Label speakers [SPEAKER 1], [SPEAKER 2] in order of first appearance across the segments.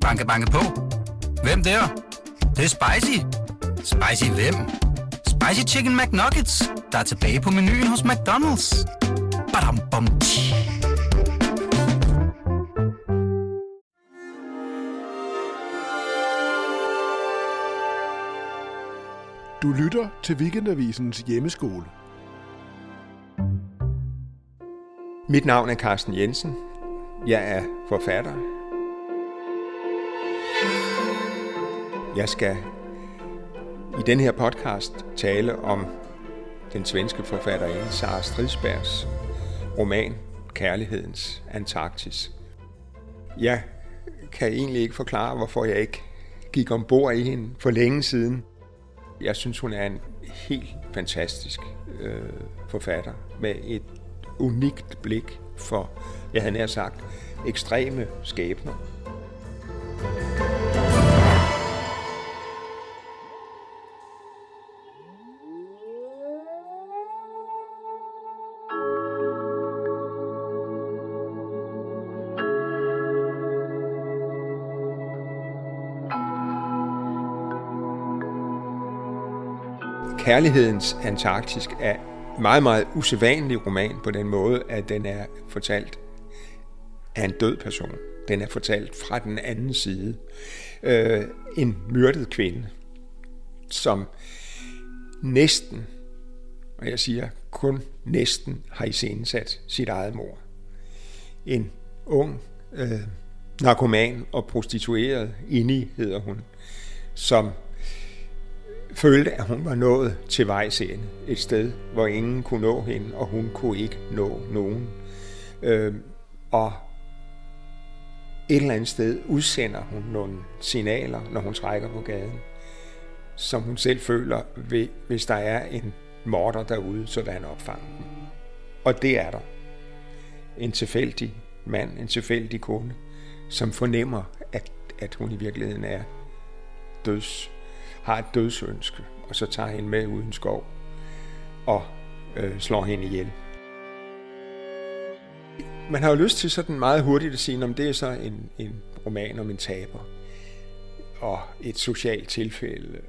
[SPEAKER 1] Banke, banke på. Hvem der? Det, det er spicy. Spicy hvem? Spicy Chicken McNuggets, der er tilbage på menuen hos McDonald's. Badum, bom, tji.
[SPEAKER 2] Du lytter til Weekendavisens hjemmeskole.
[SPEAKER 3] Mit navn er Carsten Jensen. Jeg er forfatter. Jeg skal i den her podcast tale om den svenske forfatterinde Sara Stridsbergs roman Kærlighedens Antarktis. Jeg kan egentlig ikke forklare, hvorfor jeg ikke gik ombord i hende for længe siden. Jeg synes, hun er en helt fantastisk øh, forfatter med et unikt blik for, jeg havde nær sagt, ekstreme skæbner. Kærlighedens Antarktis er meget, meget usædvanlig roman på den måde, at den er fortalt af en død person. Den er fortalt fra den anden side. Øh, en myrdet kvinde, som næsten, og jeg siger kun næsten, har iscenesat sit eget mor. En ung øh, narkoman og prostitueret, Inni hedder hun, som følte, at hun var nået til vejs ende. Et sted, hvor ingen kunne nå hende, og hun kunne ikke nå nogen. Øh, og et eller andet sted udsender hun nogle signaler, når hun trækker på gaden, som hun selv føler, hvis der er en morder derude, så vil han opfange dem. Og det er der. En tilfældig mand, en tilfældig kone, som fornemmer, at, at hun i virkeligheden er døds har et dødsønske, og så tager hende med uden skov og øh, slår hende ihjel. Man har jo lyst til sådan meget hurtigt at sige, om det er så en, en roman om en taber og et socialt tilfælde,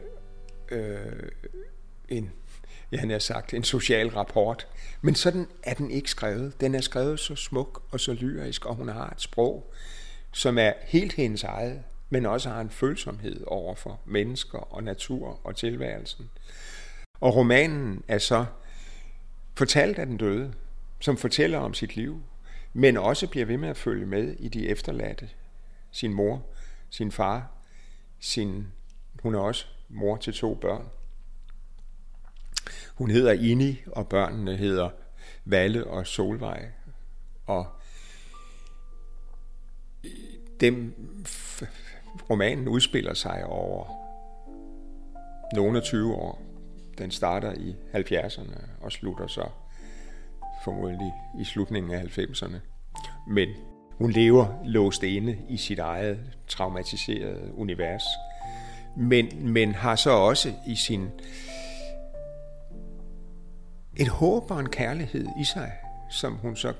[SPEAKER 3] øh, en, ja, han har sagt, en social rapport. Men sådan er den ikke skrevet. Den er skrevet så smuk og så lyrisk, og hun har et sprog, som er helt hendes eget men også har en følsomhed over for mennesker og natur og tilværelsen. Og romanen er så fortalt af den døde, som fortæller om sit liv, men også bliver ved med at følge med i de efterladte. Sin mor, sin far, sin, hun er også mor til to børn. Hun hedder Ini, og børnene hedder Valle og Solvej. Og dem romanen udspiller sig over nogle af 20 år. Den starter i 70'erne og slutter så formodentlig i slutningen af 90'erne. Men hun lever låst inde i sit eget traumatiserede univers. Men, men har så også i sin et håb og en kærlighed i sig, som hun så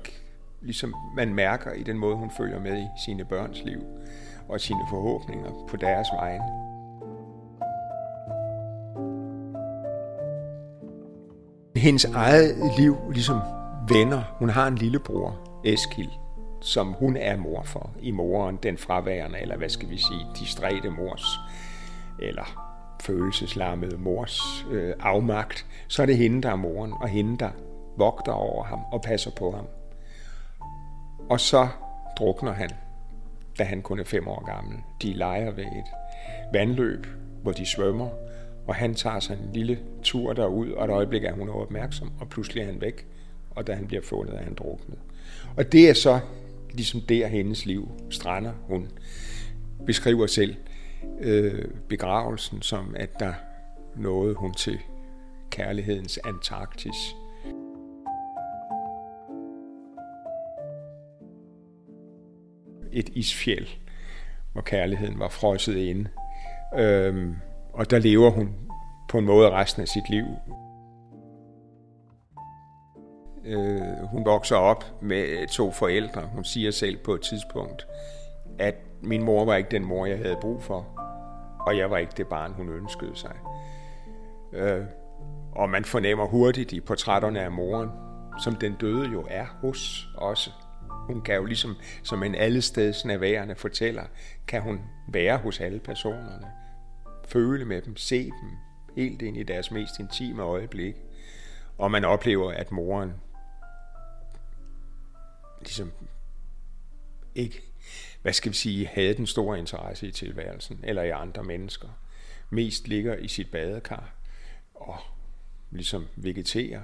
[SPEAKER 3] ligesom man mærker i den måde, hun følger med i sine børns liv og sine forhåbninger på deres vegne. Hendes eget liv ligesom venner. Hun har en lillebror, Eskil, som hun er mor for i moren, den fraværende, eller hvad skal vi sige, distræte mors, eller følelseslammede mors øh, afmagt, så er det hende, der er moren, og hende, der vogter over ham og passer på ham. Og så drukner han da han kun er fem år gammel. De leger ved et vandløb, hvor de svømmer, og han tager sig en lille tur derud, og et øjeblik er hun opmærksom, og pludselig er han væk, og da han bliver fundet, er han druknet. Og det er så ligesom der hendes liv strander. Hun beskriver selv øh, begravelsen som, at der nåede hun til kærlighedens Antarktis, et isfjæl, hvor kærligheden var frosset inde. Øhm, og der lever hun på en måde resten af sit liv. Øh, hun vokser op med to forældre. Hun siger selv på et tidspunkt, at min mor var ikke den mor, jeg havde brug for, og jeg var ikke det barn, hun ønskede sig. Øh, og man fornemmer hurtigt i portrætterne af moren, som den døde jo er hos også. Hun kan jo ligesom, som en allesteds nærværende fortæller, kan hun være hos alle personerne. Føle med dem, se dem, helt ind i deres mest intime øjeblik. Og man oplever, at moren ligesom ikke, hvad skal vi sige, havde den store interesse i tilværelsen eller i andre mennesker. Mest ligger i sit badekar og ligesom vegeterer.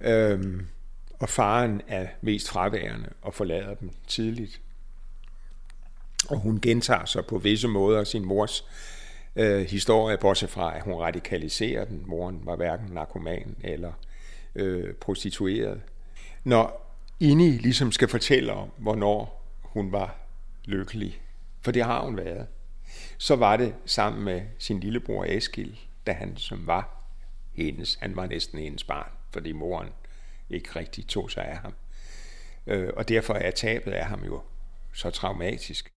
[SPEAKER 3] Øhm, og faren er mest fraværende og forlader dem tidligt. Og hun gentager så på visse måder sin mors øh, historie, bortset fra, at hun radikaliserer den. Moren var hverken narkoman eller øh, prostitueret. Når Inni ligesom skal fortælle om, hvornår hun var lykkelig, for det har hun været, så var det sammen med sin lillebror Eskil, da han som var hendes, han var næsten hendes barn, fordi moren ikke rigtig tog sig af ham. Øh, og derfor er tabet af ham jo så traumatisk.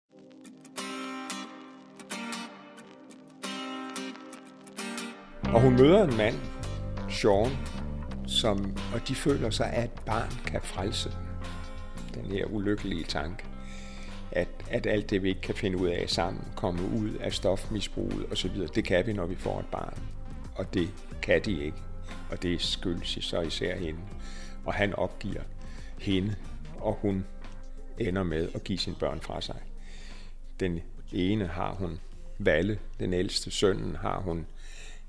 [SPEAKER 3] Og hun møder en mand, Sean, som, og de føler sig, at et barn kan frelse dem. Den her ulykkelige tanke, at, at alt det, vi ikke kan finde ud af sammen, komme ud af stofmisbruget osv., det kan vi, når vi får et barn. Og det kan de ikke. Og det skyldes så især hende. Og han opgiver hende, og hun ender med at give sine børn fra sig. Den ene har hun, Valle, den ældste sønnen, har hun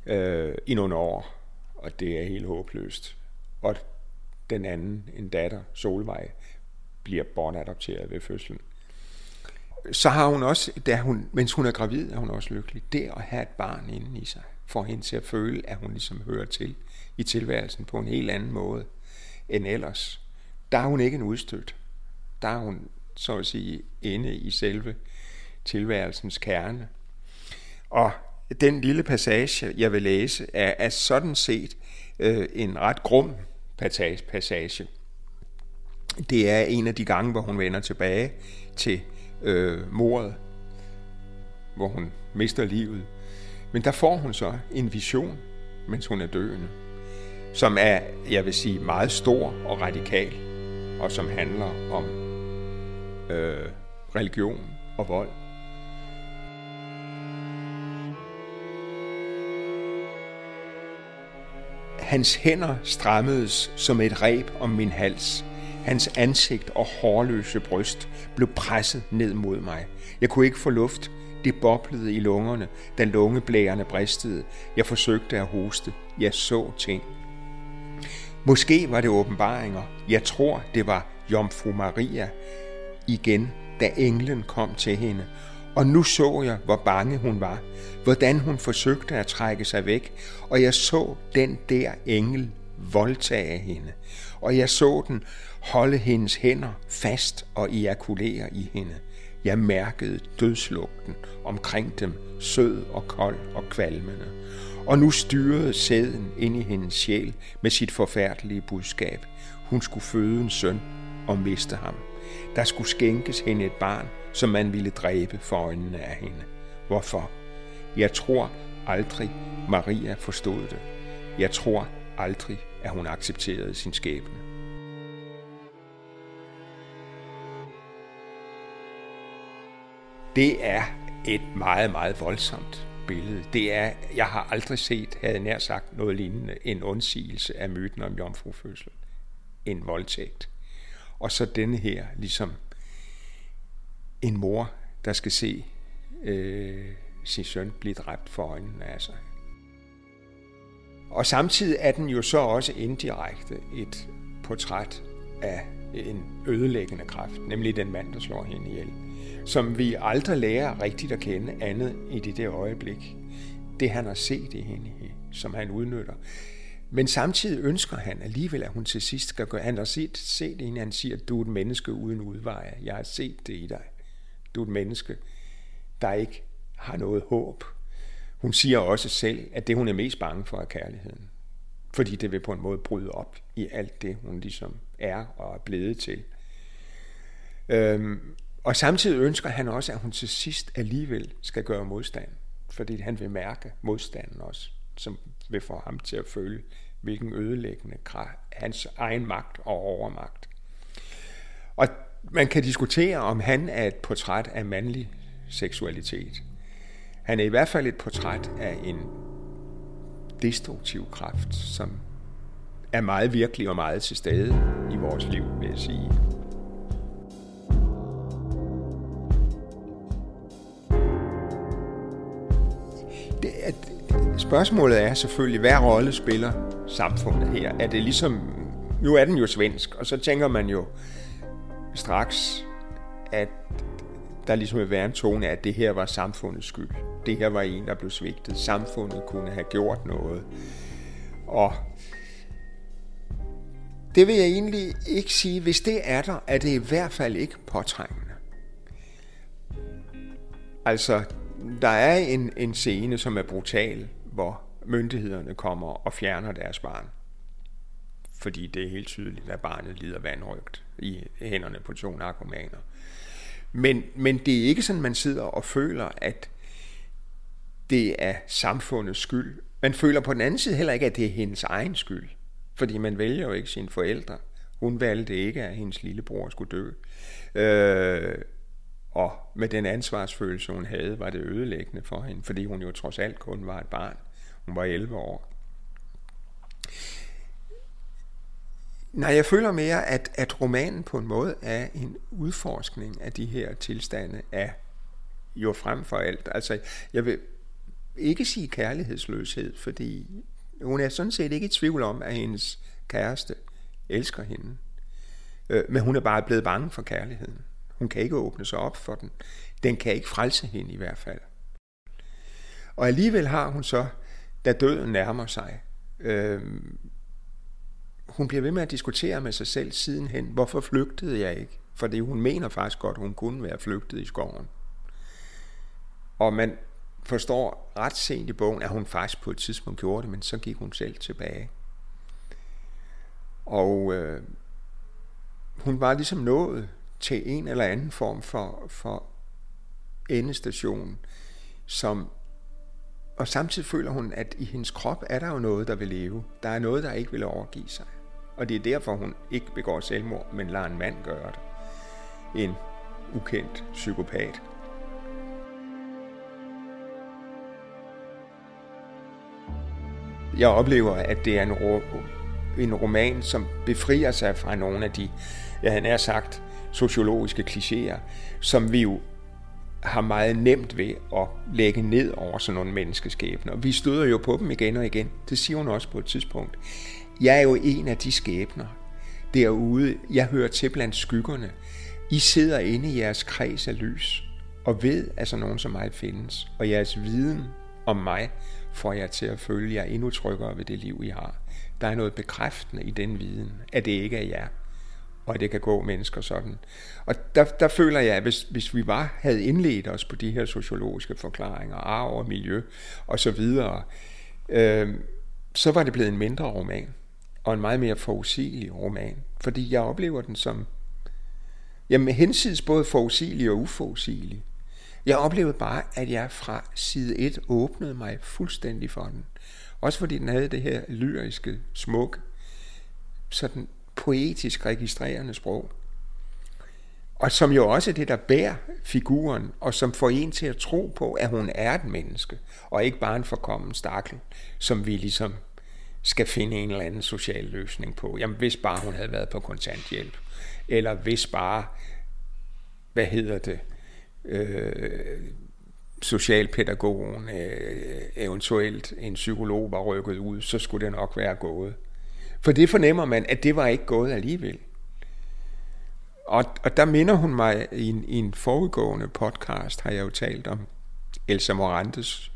[SPEAKER 3] øh, i nogle år, og det er helt håbløst. Og den anden, en datter, Solvej, bliver bortadopteret ved fødslen. Så har hun også, da hun, mens hun er gravid, er hun også lykkelig. Det at have et barn inde i sig, får hende til at føle, at hun ligesom hører til i tilværelsen på en helt anden måde end ellers. Der er hun ikke en udstødt. Der er hun, så at sige, inde i selve tilværelsens kerne. Og den lille passage, jeg vil læse, er, er sådan set øh, en ret grum passage. Det er en af de gange, hvor hun vender tilbage til øh, mordet, hvor hun mister livet. Men der får hun så en vision, mens hun er døende, som er, jeg vil sige, meget stor og radikal, og som handler om øh, religion og vold. Hans hænder strammedes som et reb om min hals. Hans ansigt og hårløse bryst blev presset ned mod mig. Jeg kunne ikke få luft. Det boblede i lungerne, da lungeblærerne bristede. Jeg forsøgte at hoste. Jeg så ting. Måske var det åbenbaringer. Jeg tror, det var Jomfru Maria igen, da englen kom til hende og nu så jeg, hvor bange hun var, hvordan hun forsøgte at trække sig væk, og jeg så den der engel voldtage hende, og jeg så den holde hendes hænder fast og ejakulere i hende. Jeg mærkede dødslugten omkring dem, sød og kold og kvalmende. Og nu styrede sæden ind i hendes sjæl med sit forfærdelige budskab. Hun skulle føde en søn og miste ham. Der skulle skænkes hende et barn, som man ville dræbe for øjnene af hende. Hvorfor? Jeg tror aldrig, Maria forstod det. Jeg tror aldrig, at hun accepterede sin skæbne. Det er et meget, meget voldsomt billede. Det er, jeg har aldrig set, havde nær sagt noget lignende, en undsigelse af myten om jomfrufødsel. En voldtægt. Og så denne her, ligesom en mor, der skal se øh, sin søn blive dræbt for øjnene af sig. Og samtidig er den jo så også indirekte et portræt af en ødelæggende kraft, nemlig den mand, der slår hende ihjel, som vi aldrig lærer rigtigt at kende andet i det der øjeblik. Det han har set i hende, som han udnytter. Men samtidig ønsker han alligevel, at hun til sidst skal gøre. Han har set, set hende, han siger, at du er et menneske uden udveje. Jeg har set det i dig. Du er et menneske, der ikke har noget håb. Hun siger også selv, at det hun er mest bange for er kærligheden. Fordi det vil på en måde bryde op i alt det, hun ligesom er og er blevet til. Øhm, Og samtidig ønsker han også, at hun til sidst alligevel skal gøre modstand, fordi han vil mærke modstanden også, som vil få ham til at føle, hvilken ødelæggende kraft hans egen magt og overmagt. Og man kan diskutere, om han er et portræt af mandlig seksualitet. Han er i hvert fald et portræt af en destruktiv kraft, som er meget virkelig og meget til stede i vores liv, vil jeg sige. Det, at, spørgsmålet er selvfølgelig, hvad rolle spiller samfundet her? Er det ligesom, nu er den jo svensk, og så tænker man jo straks, at der ligesom vil være en tone af, at det her var samfundets skyld. Det her var en, der blev svigtet. Samfundet kunne have gjort noget. Og det vil jeg egentlig ikke sige. Hvis det er der, er det i hvert fald ikke påtrængende. Altså, der er en, en scene, som er brutal, hvor myndighederne kommer og fjerner deres barn. Fordi det er helt tydeligt, at barnet lider vandrygt i hænderne på to narkomaner. Men, men det er ikke sådan, man sidder og føler, at det er samfundets skyld. Man føler på den anden side heller ikke, at det er hendes egen skyld. Fordi man vælger jo ikke sine forældre. Hun valgte ikke, at hendes lillebror skulle dø. Øh, og med den ansvarsfølelse, hun havde, var det ødelæggende for hende, fordi hun jo trods alt kun var et barn. Hun var 11 år. Nej, jeg føler mere, at, at romanen på en måde er en udforskning af de her tilstande af jo frem for alt. Altså, jeg vil ikke sige kærlighedsløshed, fordi hun er sådan set ikke i tvivl om, at hendes kæreste elsker hende. Øh, men hun er bare blevet bange for kærligheden. Hun kan ikke åbne sig op for den. Den kan ikke frelse hende i hvert fald. Og alligevel har hun så, da døden nærmer sig, øh, hun bliver ved med at diskutere med sig selv sidenhen, hvorfor flygtede jeg ikke? Fordi hun mener faktisk godt, hun kunne være flygtet i skoven. Og man forstår ret sent i bogen, at hun faktisk på et tidspunkt gjorde det, men så gik hun selv tilbage. Og øh, hun var ligesom nået til en eller anden form for, for endestation, som og samtidig føler hun, at i hendes krop er der jo noget, der vil leve. Der er noget, der ikke vil overgive sig. Og det er derfor, hun ikke begår selvmord, men lader en mand gøre det. En ukendt psykopat. Jeg oplever, at det er en, ro- en roman, som befrier sig fra nogle af de, jeg havde nær sagt, sociologiske klichéer, som vi jo har meget nemt ved at lægge ned over sådan nogle menneskeskæbner. Vi støder jo på dem igen og igen. Det siger hun også på et tidspunkt. Jeg er jo en af de skæbner derude. Jeg hører til blandt skyggerne. I sidder inde i jeres kreds af lys og ved, at sådan nogen som mig findes. Og jeres viden om mig får jeg til at føle jer endnu tryggere ved det liv, I har. Der er noget bekræftende i den viden, at det ikke er jer, og at det kan gå mennesker sådan. Og der, der føler jeg, at hvis, hvis vi var, havde indledt os på de her sociologiske forklaringer, arv og miljø og så videre, øh, så var det blevet en mindre roman og en meget mere forudsigelig roman. Fordi jeg oplever den som jamen, hensids både forudsigelig og uforudsigelig. Jeg oplevede bare, at jeg fra side 1 åbnede mig fuldstændig for den. Også fordi den havde det her lyriske, smuk, sådan poetisk registrerende sprog. Og som jo også er det, der bærer figuren, og som får en til at tro på, at hun er et menneske, og ikke bare en forkommen stakkel, som vi ligesom skal finde en eller anden social løsning på. Jamen hvis bare hun havde været på kontanthjælp, eller hvis bare, hvad hedder det, øh, socialpædagogen, øh, eventuelt en psykolog var rykket ud, så skulle det nok være gået. For det fornemmer man, at det var ikke gået alligevel. Og, og der minder hun mig, i en, i en forudgående podcast har jeg jo talt om Elsa Morantes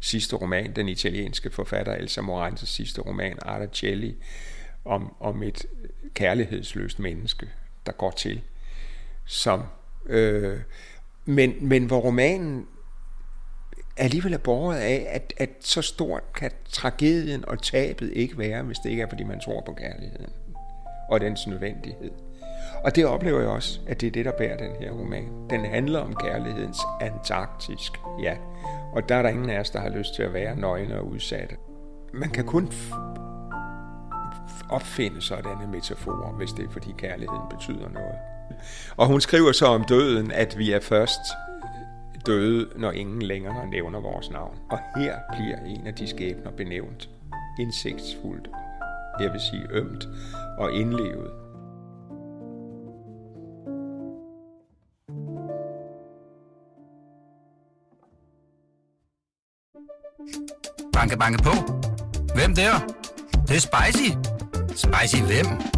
[SPEAKER 3] sidste roman, den italienske forfatter Elsa Morantes sidste roman, Articelli, om, om et kærlighedsløst menneske, der går til. Som, øh, men, men hvor romanen alligevel er borget af, at, at så stort kan tragedien og tabet ikke være, hvis det ikke er, fordi man tror på kærligheden og dens nødvendighed. Og det oplever jeg også, at det er det, der bærer den her roman. Den handler om kærlighedens antarktisk, ja. Og der er der ingen af os, der har lyst til at være nøgne og udsatte. Man kan kun opfinde sådanne metaforer, hvis det er fordi kærligheden betyder noget. Og hun skriver så om døden, at vi er først døde, når ingen længere nævner vores navn. Og her bliver en af de skæbner benævnt indsigtsfuldt, jeg vil sige ømt og indlevet.
[SPEAKER 1] Banke, banke på. Hvem der? Det, det er spicy. Spicy hvem?